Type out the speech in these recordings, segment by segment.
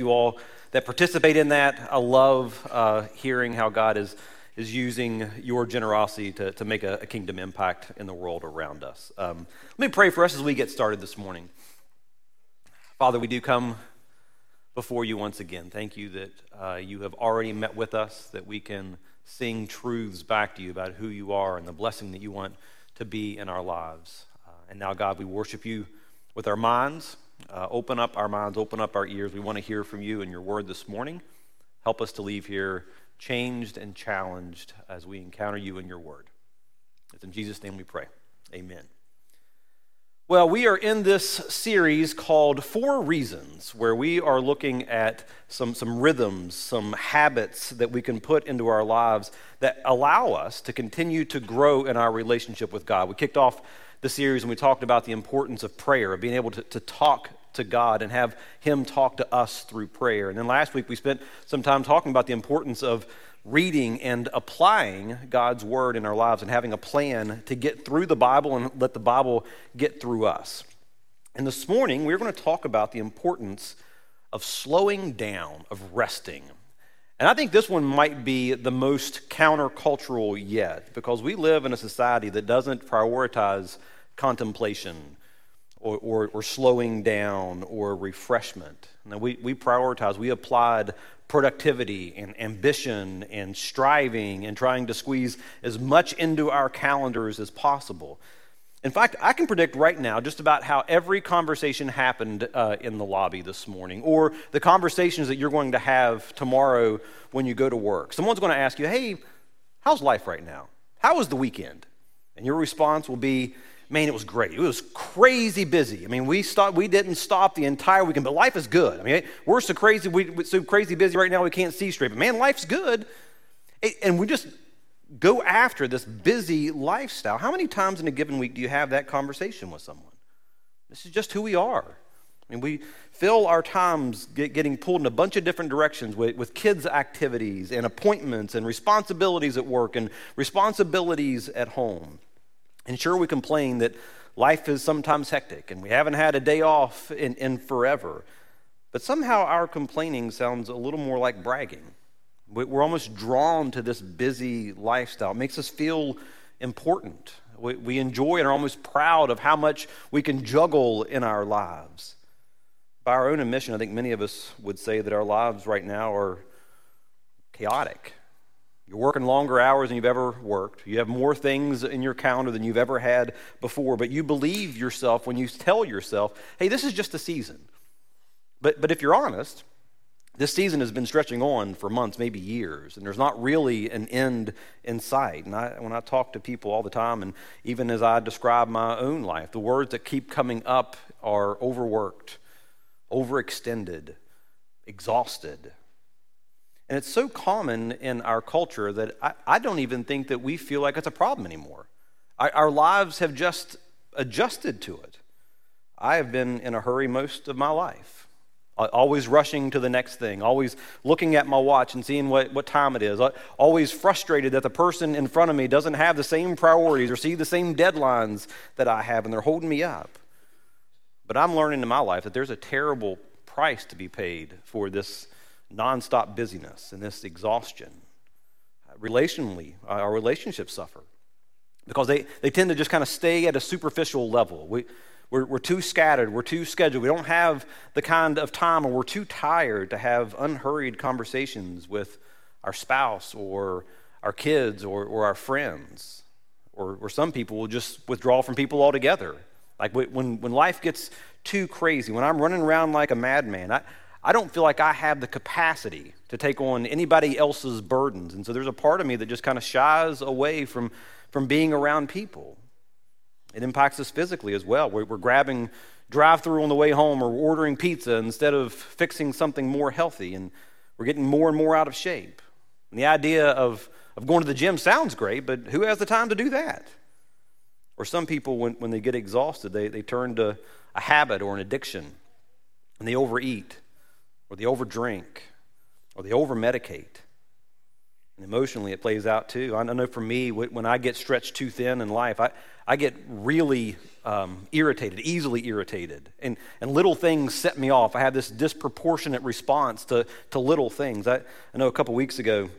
you all that participate in that. I love uh, hearing how God is, is using your generosity to, to make a, a kingdom impact in the world around us. Um, let me pray for us as we get started this morning. Father, we do come before you once again. Thank you that uh, you have already met with us, that we can sing truths back to you about who you are and the blessing that you want to be in our lives. Uh, and now, God, we worship you with our minds. Uh, open up our minds, open up our ears. We want to hear from you and your word this morning. Help us to leave here changed and challenged as we encounter you and your word. It's in Jesus' name we pray. Amen. Well, we are in this series called Four Reasons, where we are looking at some, some rhythms, some habits that we can put into our lives that allow us to continue to grow in our relationship with God. We kicked off the series and we talked about the importance of prayer, of being able to, to talk to God and have Him talk to us through prayer. And then last week we spent some time talking about the importance of reading and applying God's Word in our lives and having a plan to get through the Bible and let the Bible get through us. And this morning we're going to talk about the importance of slowing down, of resting. And I think this one might be the most countercultural yet because we live in a society that doesn't prioritize contemplation or, or, or slowing down or refreshment. Now, we, we prioritize, we applied productivity and ambition and striving and trying to squeeze as much into our calendars as possible. In fact, I can predict right now just about how every conversation happened uh, in the lobby this morning, or the conversations that you're going to have tomorrow when you go to work. Someone's going to ask you, Hey, how's life right now? How was the weekend? And your response will be, Man, it was great. It was crazy busy. I mean, we stopped, we didn't stop the entire weekend, but life is good. I mean, we're so crazy, we, we're so crazy busy right now we can't see straight. But man, life's good. And we just go after this busy lifestyle. How many times in a given week do you have that conversation with someone? This is just who we are. I mean, we fill our times get, getting pulled in a bunch of different directions with, with kids' activities and appointments and responsibilities at work and responsibilities at home. And sure, we complain that life is sometimes hectic and we haven't had a day off in, in forever. But somehow our complaining sounds a little more like bragging. We're almost drawn to this busy lifestyle. It makes us feel important. We, we enjoy and are almost proud of how much we can juggle in our lives. By our own admission, I think many of us would say that our lives right now are chaotic. You're working longer hours than you've ever worked. You have more things in your calendar than you've ever had before, but you believe yourself when you tell yourself, hey, this is just a season. But, but if you're honest, this season has been stretching on for months, maybe years, and there's not really an end in sight. And I, when I talk to people all the time, and even as I describe my own life, the words that keep coming up are overworked, overextended, exhausted. And it's so common in our culture that I, I don't even think that we feel like it's a problem anymore. Our lives have just adjusted to it. I have been in a hurry most of my life always rushing to the next thing, always looking at my watch and seeing what, what time it is, always frustrated that the person in front of me doesn't have the same priorities or see the same deadlines that I have, and they're holding me up. But I'm learning in my life that there's a terrible price to be paid for this nonstop busyness and this exhaustion. Uh, relationally, uh, our relationships suffer because they, they tend to just kind of stay at a superficial level. We, we're, we're too scattered. We're too scheduled. We don't have the kind of time, or we're too tired to have unhurried conversations with our spouse or our kids or, or our friends. Or, or some people will just withdraw from people altogether. Like when, when life gets too crazy, when I'm running around like a madman, I, I don't feel like I have the capacity to take on anybody else's burdens. And so there's a part of me that just kind of shies away from, from being around people. It impacts us physically as well. We're, grabbing drive through on the way home or ordering pizza instead of fixing something more healthy, and we're getting more and more out of shape. And the idea of, of going to the gym sounds great, but who has the time to do that? Or some people, when, when they get exhausted, they, they turn to a habit or an addiction, and they overeat, or they overdrink, or they overmedicate. And emotionally, it plays out too. I know for me, when I get stretched too thin in life, I, I get really um, irritated, easily irritated. And, and little things set me off. I have this disproportionate response to, to little things. I, I know a couple weeks ago,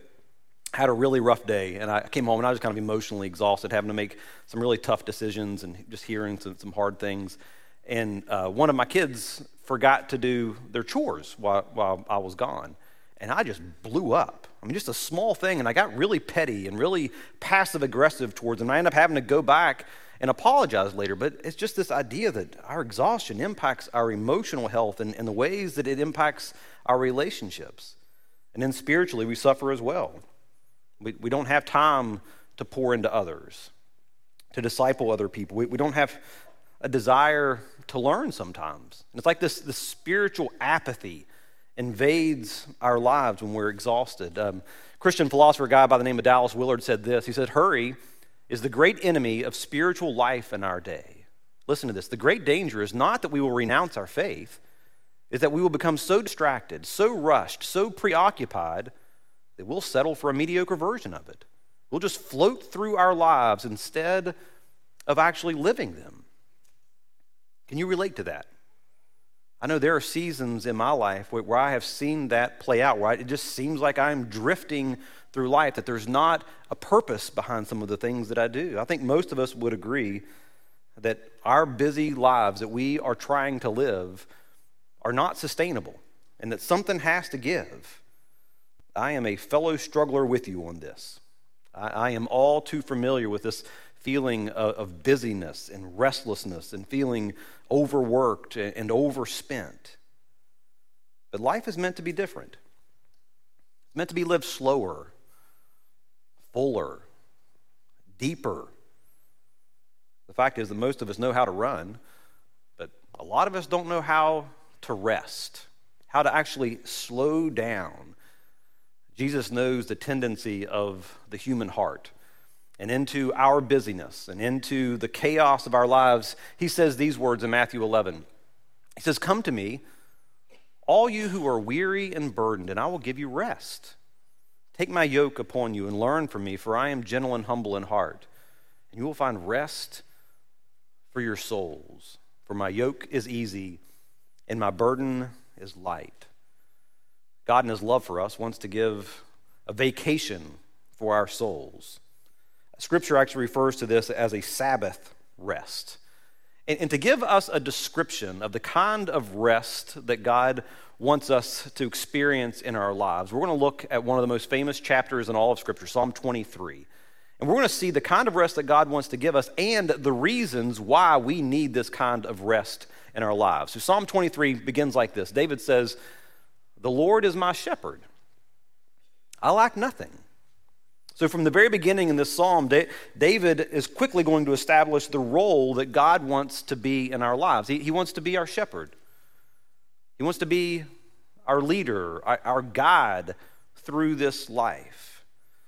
I had a really rough day, and I came home and I was kind of emotionally exhausted, having to make some really tough decisions and just hearing some, some hard things. And uh, one of my kids forgot to do their chores while, while I was gone and I just blew up. I mean, just a small thing, and I got really petty and really passive aggressive towards them. I end up having to go back and apologize later, but it's just this idea that our exhaustion impacts our emotional health and, and the ways that it impacts our relationships. And then spiritually, we suffer as well. We, we don't have time to pour into others, to disciple other people. We, we don't have a desire to learn sometimes. And it's like this, this spiritual apathy invades our lives when we're exhausted. Um, Christian philosopher guy by the name of Dallas Willard said this. He said, Hurry is the great enemy of spiritual life in our day. Listen to this. The great danger is not that we will renounce our faith, is that we will become so distracted, so rushed, so preoccupied that we'll settle for a mediocre version of it. We'll just float through our lives instead of actually living them. Can you relate to that? I know there are seasons in my life where, I have seen that play out, where it just seems like I'm drifting through life, that there's not a purpose behind some of the things that I do. I think most of us would agree that our busy lives that we are trying to live are not sustainable and that something has to give. I am a fellow struggler with you on this. I, I am all too familiar with this feeling of, busyness and restlessness and feeling overworked and overspent. But life is meant to be different. It's meant to be lived slower, fuller, deeper. The fact is that most of us know how to run, but a lot of us don't know how to rest, how to actually slow down. Jesus knows the tendency of the human heart and into our busyness and into the chaos of our lives, he says these words in Matthew 11. He says, Come to me, all you who are weary and burdened, and I will give you rest. Take my yoke upon you and learn from me, for I am gentle and humble in heart, and you will find rest for your souls. For my yoke is easy and my burden is light. God, in His love for us, wants to give a vacation for our souls. Scripture actually refers to this as a Sabbath rest. And, and, to give us a description of the kind of rest that God wants us to experience in our lives, we're going to look at one of the most famous chapters in all of Scripture, Psalm 23. And we're going to see the kind of rest that God wants to give us and the reasons why we need this kind of rest in our lives. So Psalm 23 begins like this David says, The Lord is my shepherd, I lack nothing. So, from the very beginning in this psalm, David is quickly going to establish the role that God wants to be in our lives. He, wants to be our shepherd, He wants to be our leader, our, our guide through this life.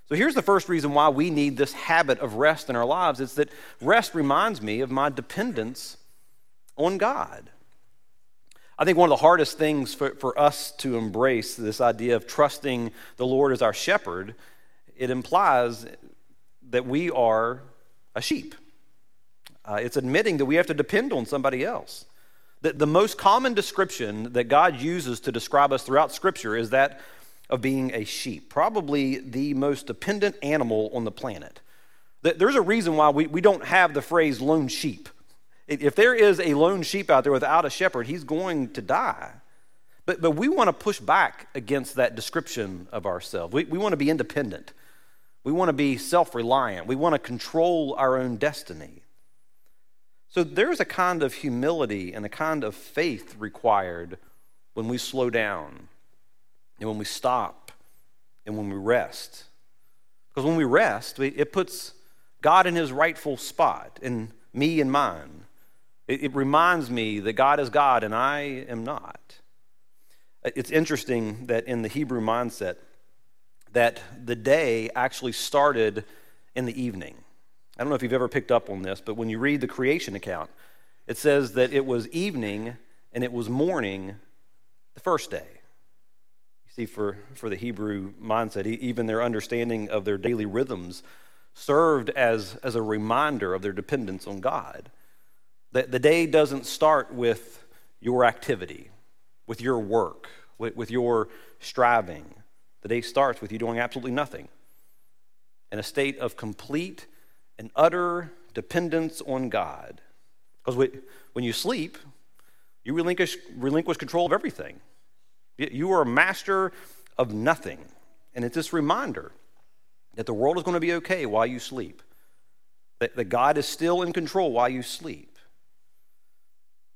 So, here's the first reason why we need this habit of rest in our lives it's that rest reminds me of my dependence on God. I think one of the hardest things for, for us to embrace, this idea of trusting the Lord as our shepherd, it implies that we are a sheep. Uh, it's admitting that we have to depend on somebody else. The, the most common description that God uses to describe us throughout Scripture is that of being a sheep, probably the most dependent animal on the planet. There's a reason why we, we don't have the phrase lone sheep. If there is a lone sheep out there without a shepherd, he's going to die. But, but we want to push back against that description of ourselves. We, we want to be independent. We want to be self reliant. We want to control our own destiny. So there's a kind of humility and a kind of faith required when we slow down and when we stop and when we rest. Because when we rest, it puts God in his rightful spot and me in mine. It, it reminds me that God is God and I am not. It's interesting that in the Hebrew mindset, that the day actually started in the evening. I don't know if you've ever picked up on this, but when you read the creation account, it says that it was evening and it was morning the first day. You see, for, for the Hebrew mindset, even their understanding of their daily rhythms served as, as a reminder of their dependence on God. That the day doesn't start with your activity, with your work, with, with your striving. The day starts with you doing absolutely nothing in a state of complete and utter dependence on God. Because when you sleep, you relinquish, relinquish control of everything. You are a master of nothing. And it's this reminder that the world is going to be okay while you sleep, that, that God is still in control while you sleep.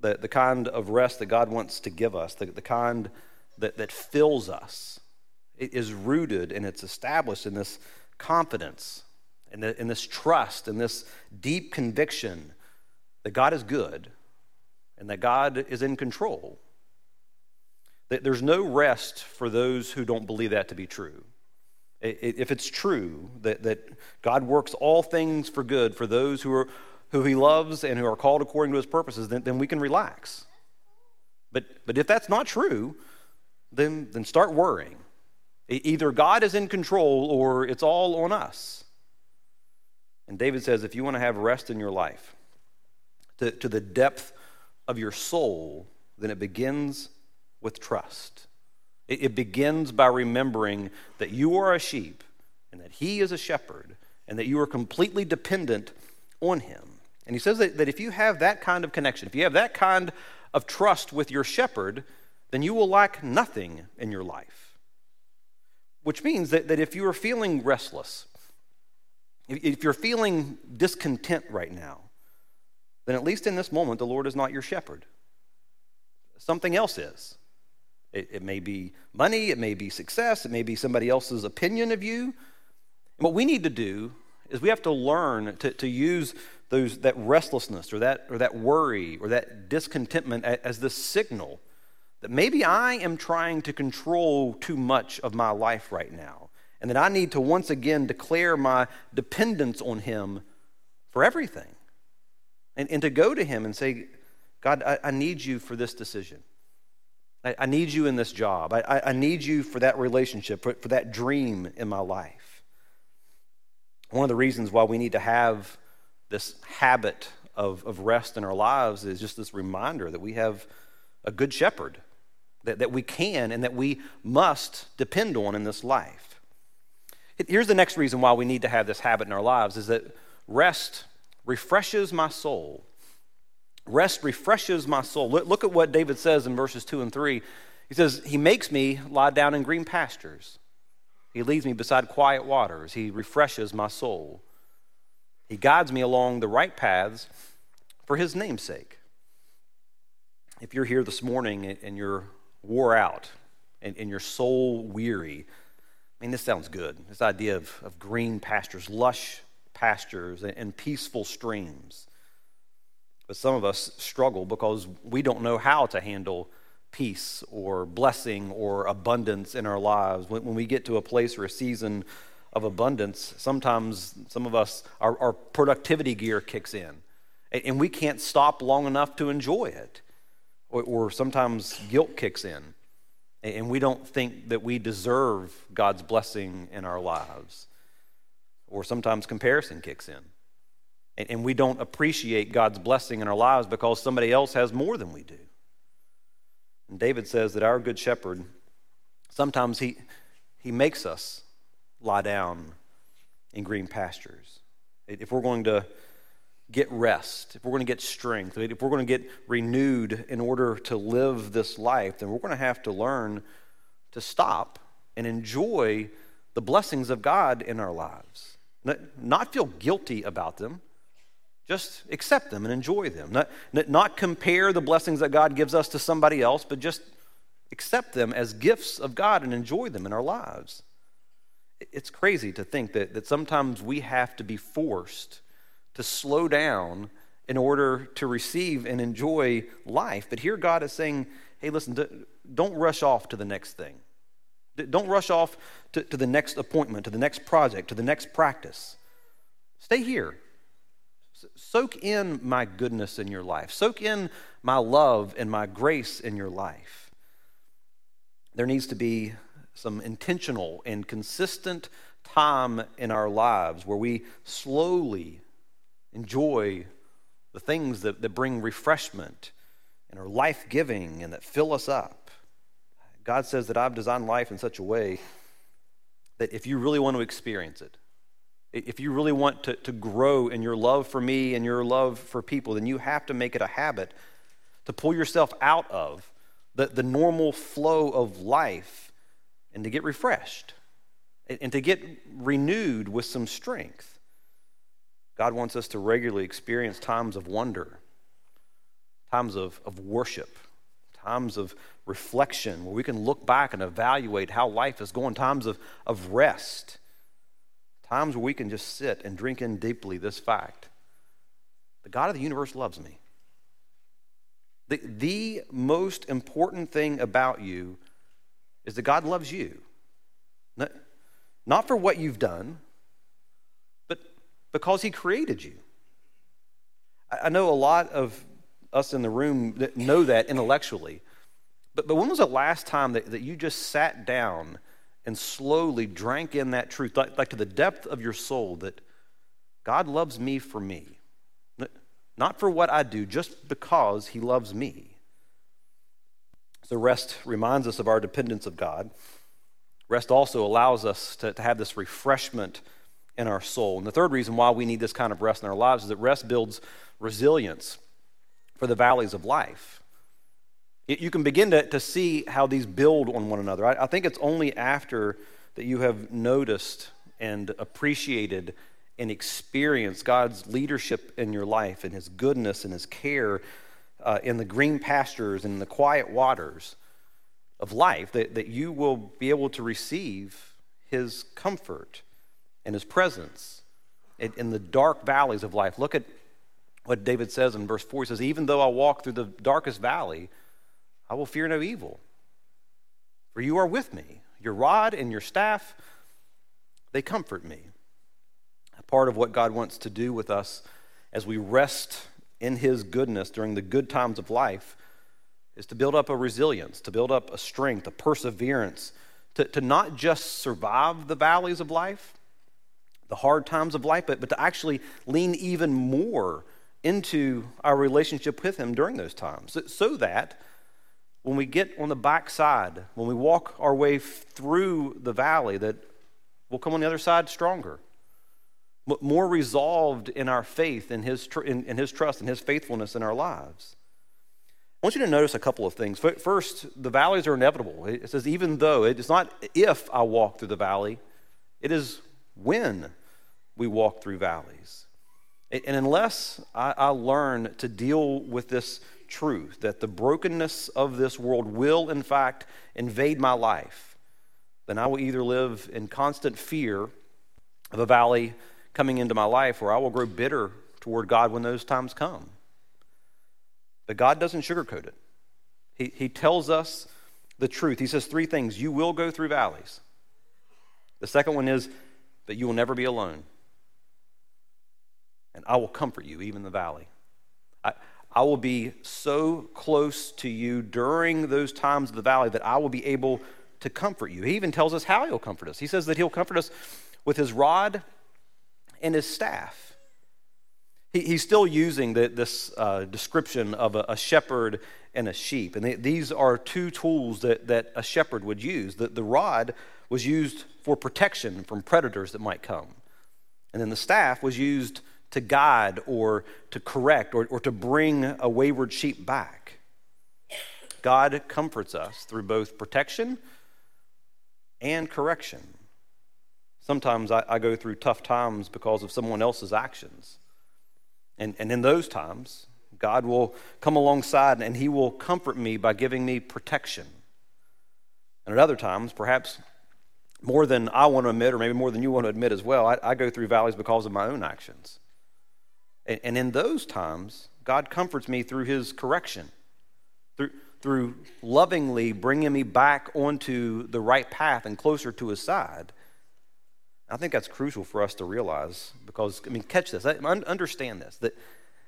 The, the kind of rest that God wants to give us, the, the kind that, that fills us, is rooted and it's established in this confidence, in, the, in this trust, in this deep conviction that God is good and that God is in control. That there's no rest for those who don't believe that to be true. If it's true that, that God works all things for good for those who, are, who he loves and who are called according to his purposes, then, then we can relax. But, but if that's not true, then, then start worrying. Either God is in control or it's all on us. And David says if you want to have rest in your life, to, to the depth of your soul, then it begins with trust. It, it begins by remembering that you are a sheep and that He is a shepherd and that you are completely dependent on Him. And He says that, that if you have that kind of connection, if you have that kind of trust with your shepherd, then you will lack nothing in your life. Which means that, that if you are feeling restless, if you're feeling discontent right now, then at least in this moment, the Lord is not your shepherd. Something else is. It, it, may be money, it may be success, it may be somebody else's opinion of you. And what we need to do is we have to learn to, to use those, that restlessness or that, or that worry or that discontentment as, as the signal that maybe I am trying to control too much of my life right now and that I need to once again declare my dependence on Him for everything. And, and to go to Him and say, God, I, I need you for this decision. I, I, need you in this job. I, I need you for that relationship, for, for that dream in my life. One of the reasons why we need to have this habit of, of rest in our lives is just this reminder that we have a good shepherd that, that we can and that we must depend on in this life. Here's the next reason why we need to have this habit in our lives is that rest refreshes my soul. Rest refreshes my soul. Look, look at what David says in verses 2 and 3. He says, He makes me lie down in green pastures. He leads me beside quiet waters. He refreshes my soul. He guides me along the right paths for His name's sake. If you're here this morning and you're wore out and, and your soul weary, I mean, this sounds good. This idea of, of green pastures, lush pastures and peaceful streams. But some of us struggle because we don't know how to handle peace or blessing or abundance in our lives. When, when we get to a place or a season of abundance, sometimes some of us, our, our productivity gear kicks in and, and, we can't stop long enough to enjoy it. Or, or sometimes guilt kicks in and we don't think that we deserve God's blessing in our lives. Or sometimes comparison kicks in. And we don't appreciate God's blessing in our lives because somebody else has more than we do. And David says that our good shepherd, sometimes he, he makes us lie down in green pastures. If we're going to get rest, if we're going to get strength, if we're going to get renewed in order to live this life, then we're going to have to learn to stop and enjoy the blessings of God in our lives. Not feel guilty about them. Just accept them and enjoy them. Not, not compare the blessings that God gives us to somebody else, but just accept them as gifts of God and enjoy them in our lives. It's crazy to think that, that sometimes we have to be forced to slow down in order to receive and enjoy life. But here God is saying, hey, listen, don't rush off to the next thing. Don't rush off to, to the next appointment, to the next project, to the next practice. Stay here. Soak in my goodness in your life. Soak in my love and my grace in your life. There needs to be some intentional and consistent time in our lives where we slowly enjoy the things that, that bring refreshment and are life giving and that fill us up. God says that I've designed life in such a way that if you really want to experience it, if you really want to, to grow in your love for me and your love for people, then you have to make it a habit to pull yourself out of the, the normal flow of life and to get refreshed and, and to get renewed with some strength. God wants us to regularly experience times of wonder, times of, of worship, times of reflection where we can look back and evaluate how life is going, times of, of rest, times where we can just sit and drink in deeply this fact the God of the universe loves me. The, the most important thing about you is that God loves you. Not, not for what you've done, because He created you. I, know a lot of us in the room know that intellectually. But, but when was the last time that, that you just sat down and slowly drank in that truth, like, like to the depth of your soul, that God loves me for me? Not for what I do, just because He loves me. So, rest reminds us of our dependence of God. Rest also allows us to, to have this refreshment in our soul. And the third reason why we need this kind of rest in our lives is that rest builds resilience for the valleys of life. It, you can begin to, to see how these build on one another. I, I think it's only after that you have noticed and appreciated and experienced God's leadership in your life and His goodness and His care uh, in the green pastures and the quiet waters of life that, that you will be able to receive His comfort and His presence in, the dark valleys of life. Look at what David says in verse 4. He says, Even though I walk through the darkest valley, I will fear no evil, for you are with me. Your rod and your staff, they comfort me. A part of what God wants to do with us as we rest in His goodness during the good times of life is to build up a resilience, to build up a strength, a perseverance, to, to not just survive the valleys of life, the hard times of life, but, but to actually lean even more into our relationship with Him during those times so, that when we get on the backside, when we walk our way through the valley, that we'll come on the other side stronger, more resolved in our faith, in His, in, in His trust, and His faithfulness in our lives. I want you to notice a couple of things. First, the valleys are inevitable. It says, even though, it's not if I walk through the valley, it is when we walk through valleys. And unless I, I learn to deal with this truth that the brokenness of this world will, in fact, invade my life, then I will either live in constant fear of a valley coming into my life or I will grow bitter toward God when those times come. But God doesn't sugarcoat it. He, he tells us the truth. He says three things You will go through valleys. The second one is that you will never be alone. And I will comfort you, even in the valley. I, I will be so close to you during those times of the valley that I will be able to comfort you. He even tells us how he'll comfort us. He says that he'll comfort us with his rod and his staff. He, he's still using the, this uh, description of a, a, shepherd and a sheep. And they, these are two tools that, that a shepherd would use. The, the rod was used for protection from predators that might come, and then the staff was used to guide or to correct or, or to bring a wayward sheep back. God comforts us through both protection and correction. Sometimes I, I, go through tough times because of someone else's actions. And, and in those times, God will come alongside and He will comfort me by giving me protection. And at other times, perhaps more than I want to admit, or maybe more than you want to admit as well, I, I go through valleys because of my own actions. And, and in those times, God comforts me through His correction, through, through lovingly bringing me back onto the right path and closer to His side. I think that's crucial for us to realize because, I mean, catch this, understand this, that,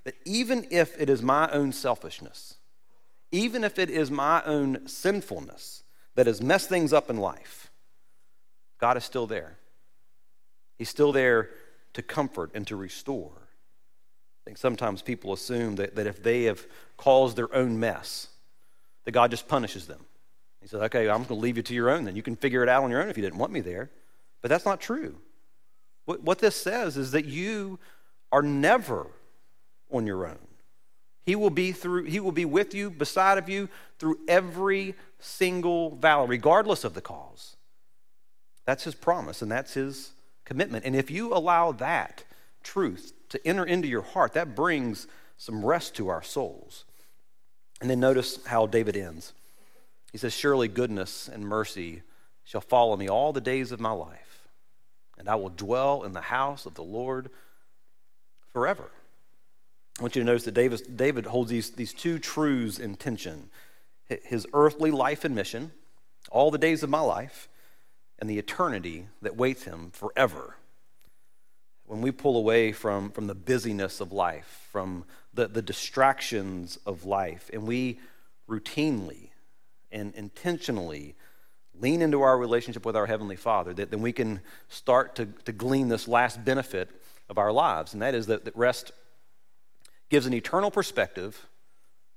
that even if it is my own selfishness, even if it is my own sinfulness that has messed things up in life, God is still there. He's still there to comfort and to restore. I think sometimes people assume that, that if they have caused their own mess, that God just punishes them. He says, okay, I'm going to leave you to your own, then you can figure it out on your own if you didn't want me there. But that's not true. What, what this says is that you are never on your own. He will be through, he will be with you, beside of you, through every single valley, regardless of the cause. That's his promise and that's his commitment. And if you allow that truth to enter into your heart, that brings some rest to our souls. And then notice how David ends. He says, Surely goodness and mercy shall follow me all the days of my life, and I will dwell in the house of the Lord forever. I want you to notice that David, David holds these, these two truths in tension his earthly life and mission, all the days of my life, and the eternity that waits him forever. When we pull away from, from the busyness of life, from the, the distractions of life, and we routinely and intentionally lean into our relationship with our Heavenly Father, that then we can start to, to glean this last benefit of our lives, and that is that, that rest gives an eternal perspective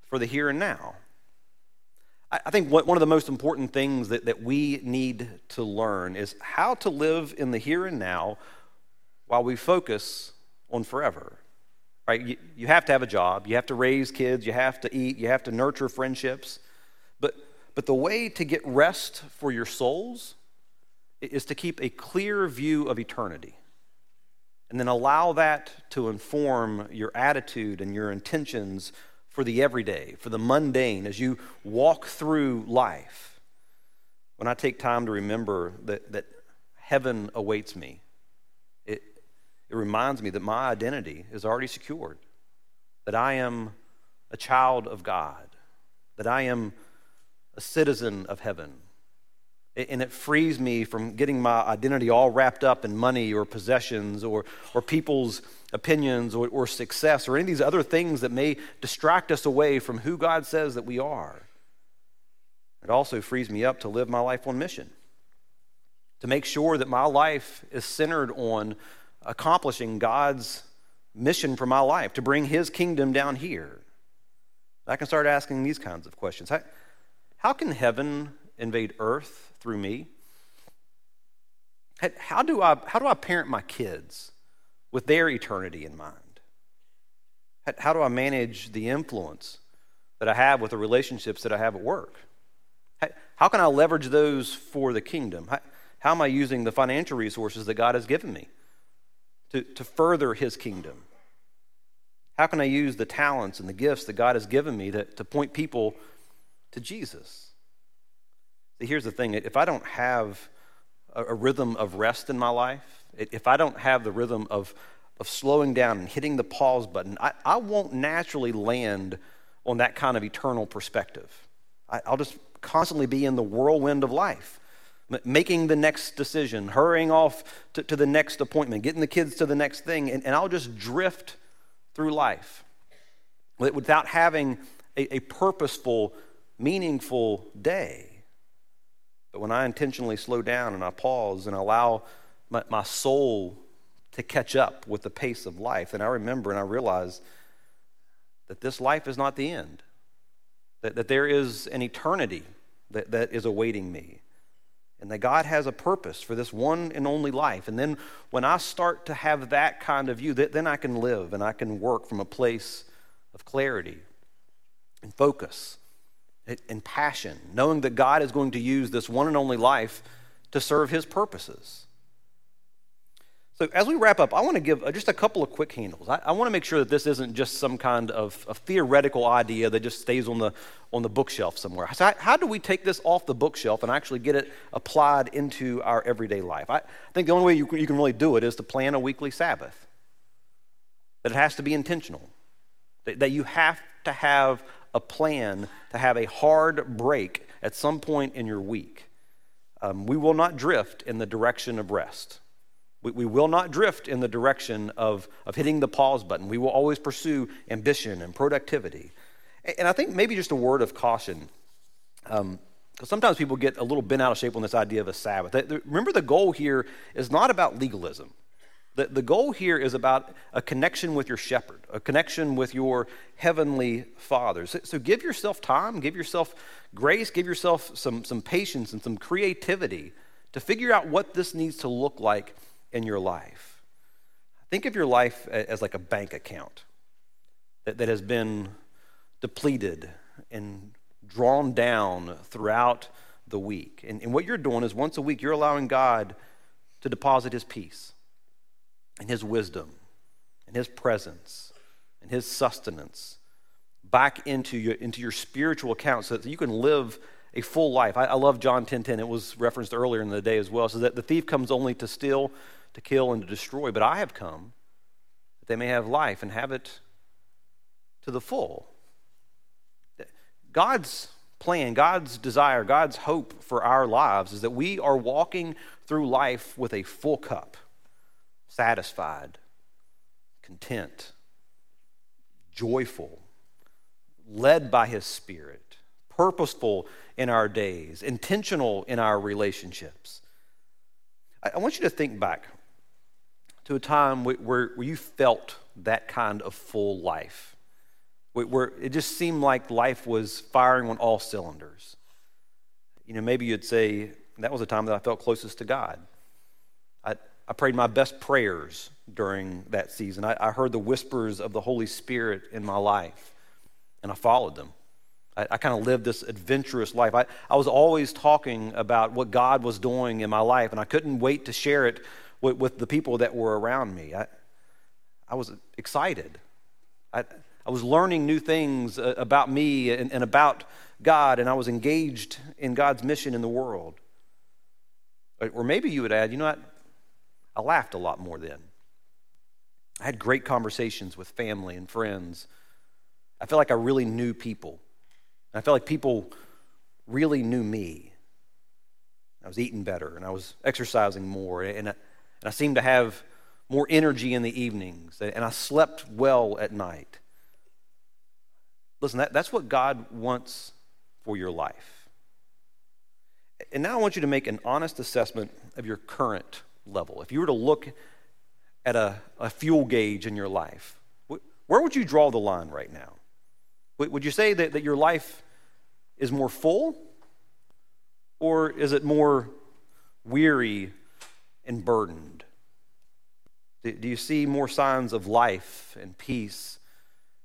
for the here and now. I, I think what, one of the most important things that, that we need to learn is how to live in the here and now while we focus on forever. Right? You, you have to have a job, you have to raise kids, you have to eat, you have to nurture friendships. But, the way to get rest for your souls is to keep a clear view of eternity and then allow that to inform your attitude and your intentions for the everyday, for the mundane, as you walk through life. When I take time to remember that, that heaven awaits me, it, it reminds me that my identity is already secured, that I am a child of God, that I am a citizen of heaven, and it frees me from getting my identity all wrapped up in money or possessions or, or people's opinions or, or success or any of these other things that may distract us away from who God says that we are. It also frees me up to live my life on mission, to make sure that my life is centered on accomplishing God's mission for my life, to bring His kingdom down here. I can start asking these kinds of questions. How, can heaven invade earth through me? How do I, how do I parent my kids with their eternity in mind? How do I manage the influence that I have with the relationships that I have at work? How can I leverage those for the kingdom? How, how am I using the financial resources that God has given me to, to further his kingdom? How can I use the talents and the gifts that God has given me to, to point people to Jesus? See, here's the thing if I don't have a, rhythm of rest in my life, if I don't have the rhythm of, of slowing down and hitting the pause button, I, I won't naturally land on that kind of eternal perspective. I, I'll just constantly be in the whirlwind of life making the next decision, hurrying off to, to, the next appointment, getting the kids to the next thing, and, and I'll just drift through life without having a, a, purposeful, meaningful day. But when I intentionally slow down and I pause and allow my, my soul to catch up with the pace of life, and I remember and I realize that this life is not the end, that, that there is an eternity that, that is awaiting me, and that God has a purpose for this one and only life. And then when I start to have that kind of view, that, then I can live and I can work from a place of clarity and focus and passion, knowing that God is going to use this one and only life to serve his purposes. So, as we wrap up, I want to give uh, just a couple of quick handles. I, I want to make sure that this isn't just some kind of, a theoretical idea that just stays on the, on the bookshelf somewhere. So how, how, do we take this off the bookshelf and actually get it applied into our everyday life? I, I think the only way you, you can really do it is to plan a weekly Sabbath, that it has to be intentional, that, that you have to have a plan to have a hard break at some point in your week. Um, we will not drift in the direction of rest. We, we will not drift in the direction of, of hitting the pause button. We will always pursue ambition and productivity. And I think maybe just a word of caution. Um, Because sometimes people get a little bent out of shape on this idea of a Sabbath. Remember, the goal here is not about legalism. The, the goal here is about a connection with your shepherd, a connection with your heavenly father. So, so give yourself time, give yourself grace, give yourself some, some patience and some creativity to figure out what this needs to look like in your life. Think of your life as like a bank account that, that has been depleted and drawn down throughout the week. And, and what you're doing is once a week, you're allowing God to deposit His peace and His wisdom and His presence and His sustenance back into your, into your spiritual account so that you can live a full life. I, I love John 10 10. It was referenced earlier in the day as well. So that the thief comes only to steal, to kill, and to destroy. But I have come that they may have life and have it to the full. God's plan, God's desire, God's hope for our lives is that we are walking through life with a full cup, satisfied, content, joyful, led by His Spirit, purposeful in our days, intentional in our relationships. I, want you to think back to a time where, you felt that kind of full life, where it just seemed like life was firing on all cylinders. You know, maybe you'd say, that was a time that I felt closest to God. I, prayed my best prayers during that season. I, I heard the whispers of the Holy Spirit in my life, and I followed them. I, I kind of lived this adventurous life. I, I was always talking about what God was doing in my life, and I couldn't wait to share it with, with the people that were around me. I, I was excited. I, I was learning new things uh, about me and, and about God, and I was engaged in God's mission in the world. Or maybe you would add, you know what? I laughed a lot more then. I had great conversations with family and friends. I felt like I really knew people. I felt like people really knew me. I was eating better and I was exercising more, and I, and I seemed to have more energy in the evenings, and I slept well at night. Listen, that, that's what God wants for your life. And now I want you to make an honest assessment of your current level. If you were to look at a, a fuel gauge in your life, where would you draw the line right now? Would you say that, that your life is more full? Or is it more weary and burdened? Do you see more signs of life and peace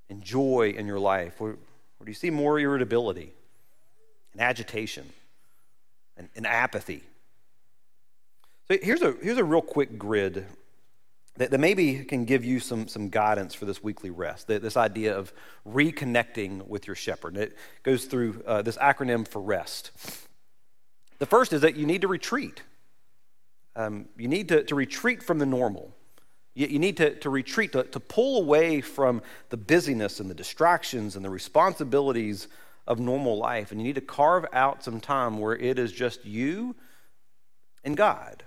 and joy in your life? Or, or do you see more irritability and agitation and, and apathy? So here's a, here's a real quick grid that, that maybe can give you some, some guidance for this weekly rest. This idea of reconnecting with your shepherd. It goes through uh, this acronym for rest. The first is that you need to retreat. Um, you need to, to retreat from the normal. You, you need to, to retreat, to, to pull away from the busyness and the distractions and the responsibilities of normal life. And you need to carve out some time where it is just you and God.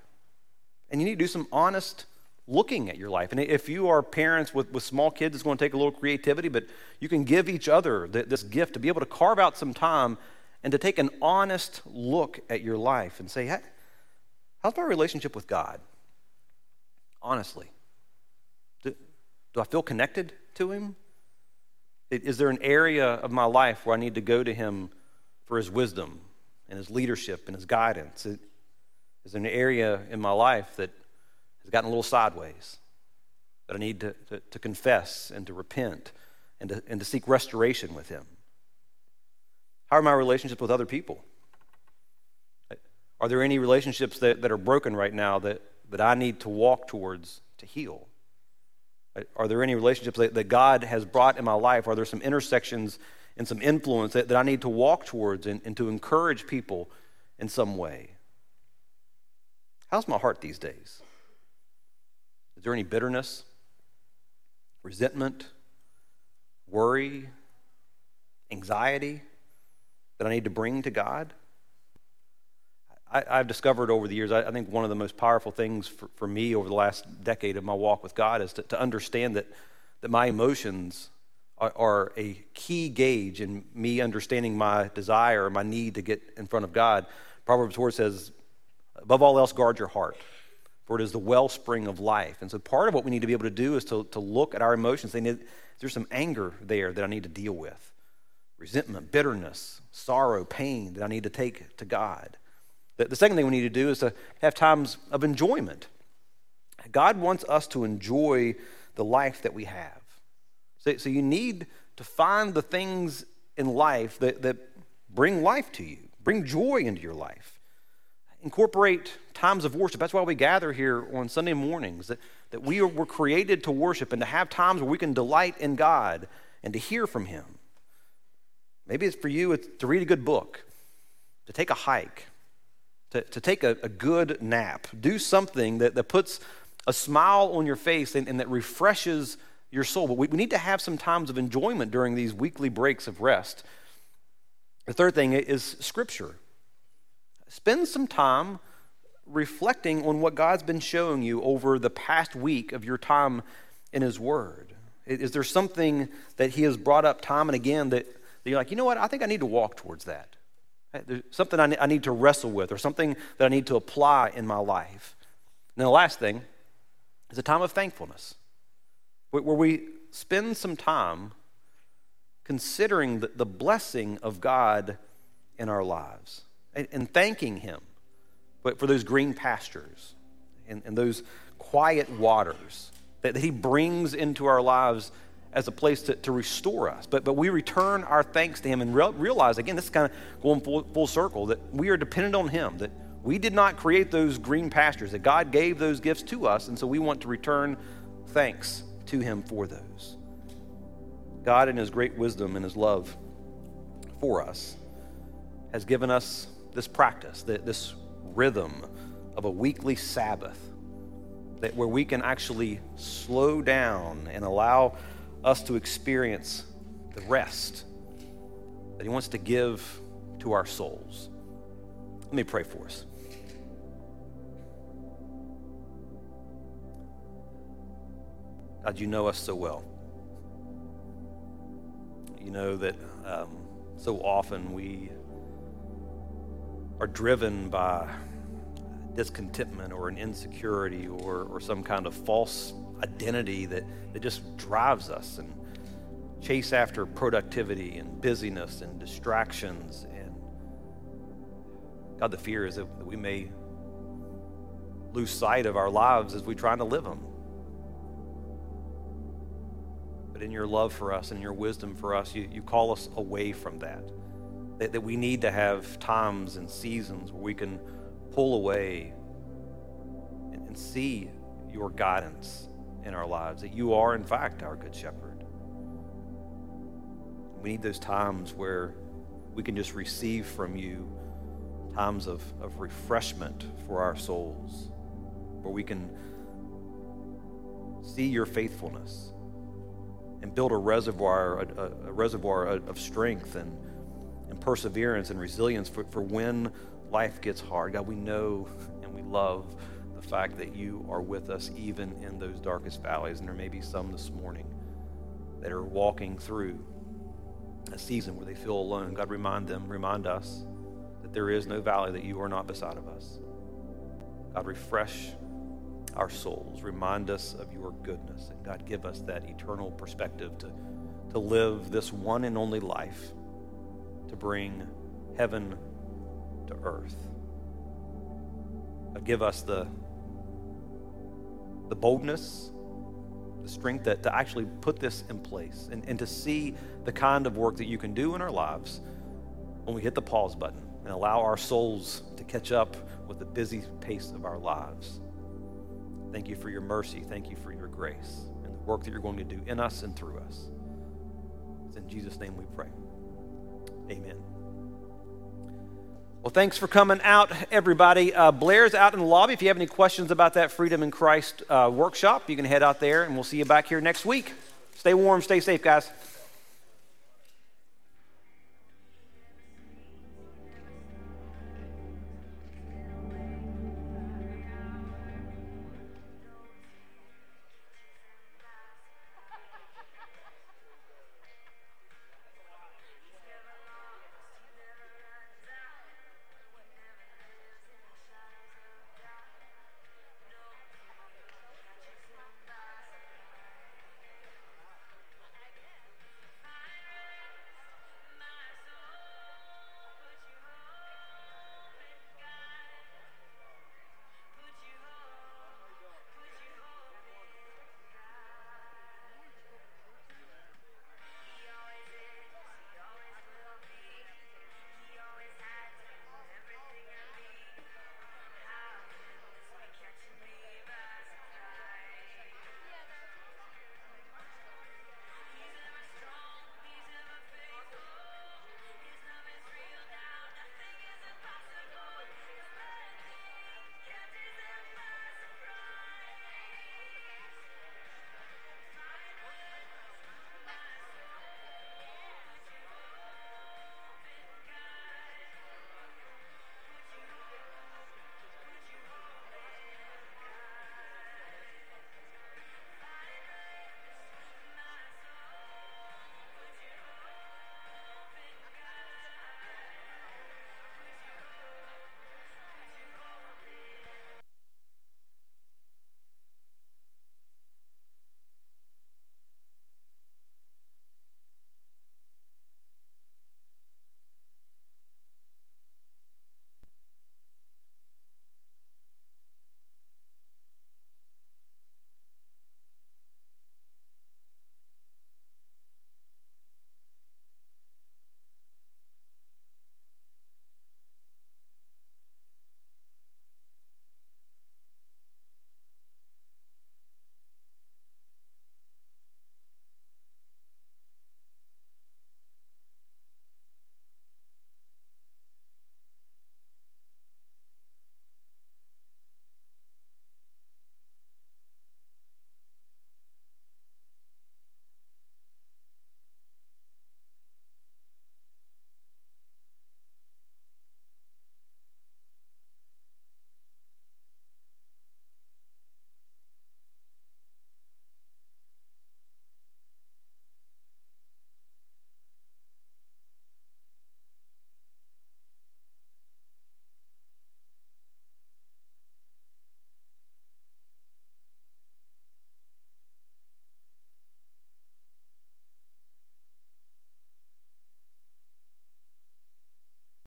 And you need to do some honest looking at your life. And if you are parents with, with small kids, it's going to take a little creativity, but you can give each other this gift to be able to carve out some time and to take an honest look at your life and say, hey, how's my relationship with God? Honestly. Do, do I feel connected to Him? Is there an area of my life where I need to go to Him for His wisdom and His leadership and His guidance? Is an area in my life that has gotten a little sideways, that I need to, to, to confess and to repent and to, and to seek restoration with Him? How are my relationships with other people? Are there any relationships that, that are broken right now that, that I need to walk towards to heal? Are there any relationships that, that God has brought in my life? Are there some intersections and some influence that, that I need to walk towards and, and to encourage people in some way? How's my heart these days? Is there any bitterness, resentment, worry, anxiety that I need to bring to God? I, have discovered over the years, I, I, think one of the most powerful things for, for, me over the last decade of my walk with God is to, to understand that, that my emotions are, are a key gauge in me understanding my desire my need to get in front of God. Proverbs 4 says, above all else, guard your heart, for it is the wellspring of life. And so part of what we need to be able to do is to, to look at our emotions. They need, there's some anger there that I need to deal with, resentment, bitterness, sorrow, pain that I need to take to God. The, the second thing we need to do is to have times of enjoyment. God wants us to enjoy the life that we have. So, so you need to find the things in life that, that bring life to you, bring joy into your life. Incorporate times of worship. That's why we gather here on Sunday mornings, that, that we were created to worship and to have times where we can delight in God and to hear from Him. Maybe it's for you it's to read a good book, to take a hike, to, to take a, a good nap. Do something that, that puts a smile on your face and, and that refreshes your soul. But we, we need to have some times of enjoyment during these weekly breaks of rest. The third thing is Scripture. Spend some time reflecting on what God's been showing you over the past week of your time in His Word. Is there something that He has brought up time and again that, that you're like, you know what, I think I need to walk towards that? There's something I need to wrestle with or something that I need to apply in my life. And the last thing is a time of thankfulness where we spend some time considering the, blessing of God in our lives and, and thanking Him but for those green pastures and, and those quiet waters that, that He brings into our lives as a place to, to restore us. But, but we return our thanks to Him and re- realize, again, this is kind of going full, full circle, that we are dependent on Him, that we did not create those green pastures, that God gave those gifts to us, and so we want to return thanks to Him for those. God, in His great wisdom and His love for us, has given us this practice, this rhythm of a weekly Sabbath, that where we can actually slow down and allow us to experience the rest that He wants to give to our souls. Let me pray for us. God, you know us so well. You know that um, so often we are driven by discontentment or an insecurity or, or some kind of false identity that, that just drives us and chase after productivity and busyness and distractions. And God, the fear is that we may lose sight of our lives as we try to live them but in your love for us and your wisdom for us, you, you call us away from that. That. That we need to have times and seasons where we can pull away and, and see your guidance in our lives, that you are, in fact, our good shepherd. We need those times where we can just receive from you times of, of refreshment for our souls, where we can see your faithfulness and build a reservoir, a, a reservoir of strength and, and perseverance and resilience for, for when life gets hard. God, we know and we love the fact that you are with us even in those darkest valleys. And there may be some this morning that are walking through a season where they feel alone. God, remind them, remind us that there is no valley that you are not beside of us. God, refresh our souls. Remind us of your goodness. And God, give us that eternal perspective to, to live this one and only life to bring heaven to earth. Give us the, the boldness, the strength that, to actually put this in place and, and to see the kind of work that you can do in our lives when we hit the pause button and allow our souls to catch up with the busy pace of our lives. Thank you for your mercy. Thank you for your grace and the work that you're going to do in us and through us. It's in Jesus' name we pray. Amen. Well, thanks for coming out, everybody. Uh, Blair's out in the lobby. If you have any questions about that Freedom in Christ uh, workshop, you can head out there, and we'll see you back here next week. Stay warm, stay safe, guys.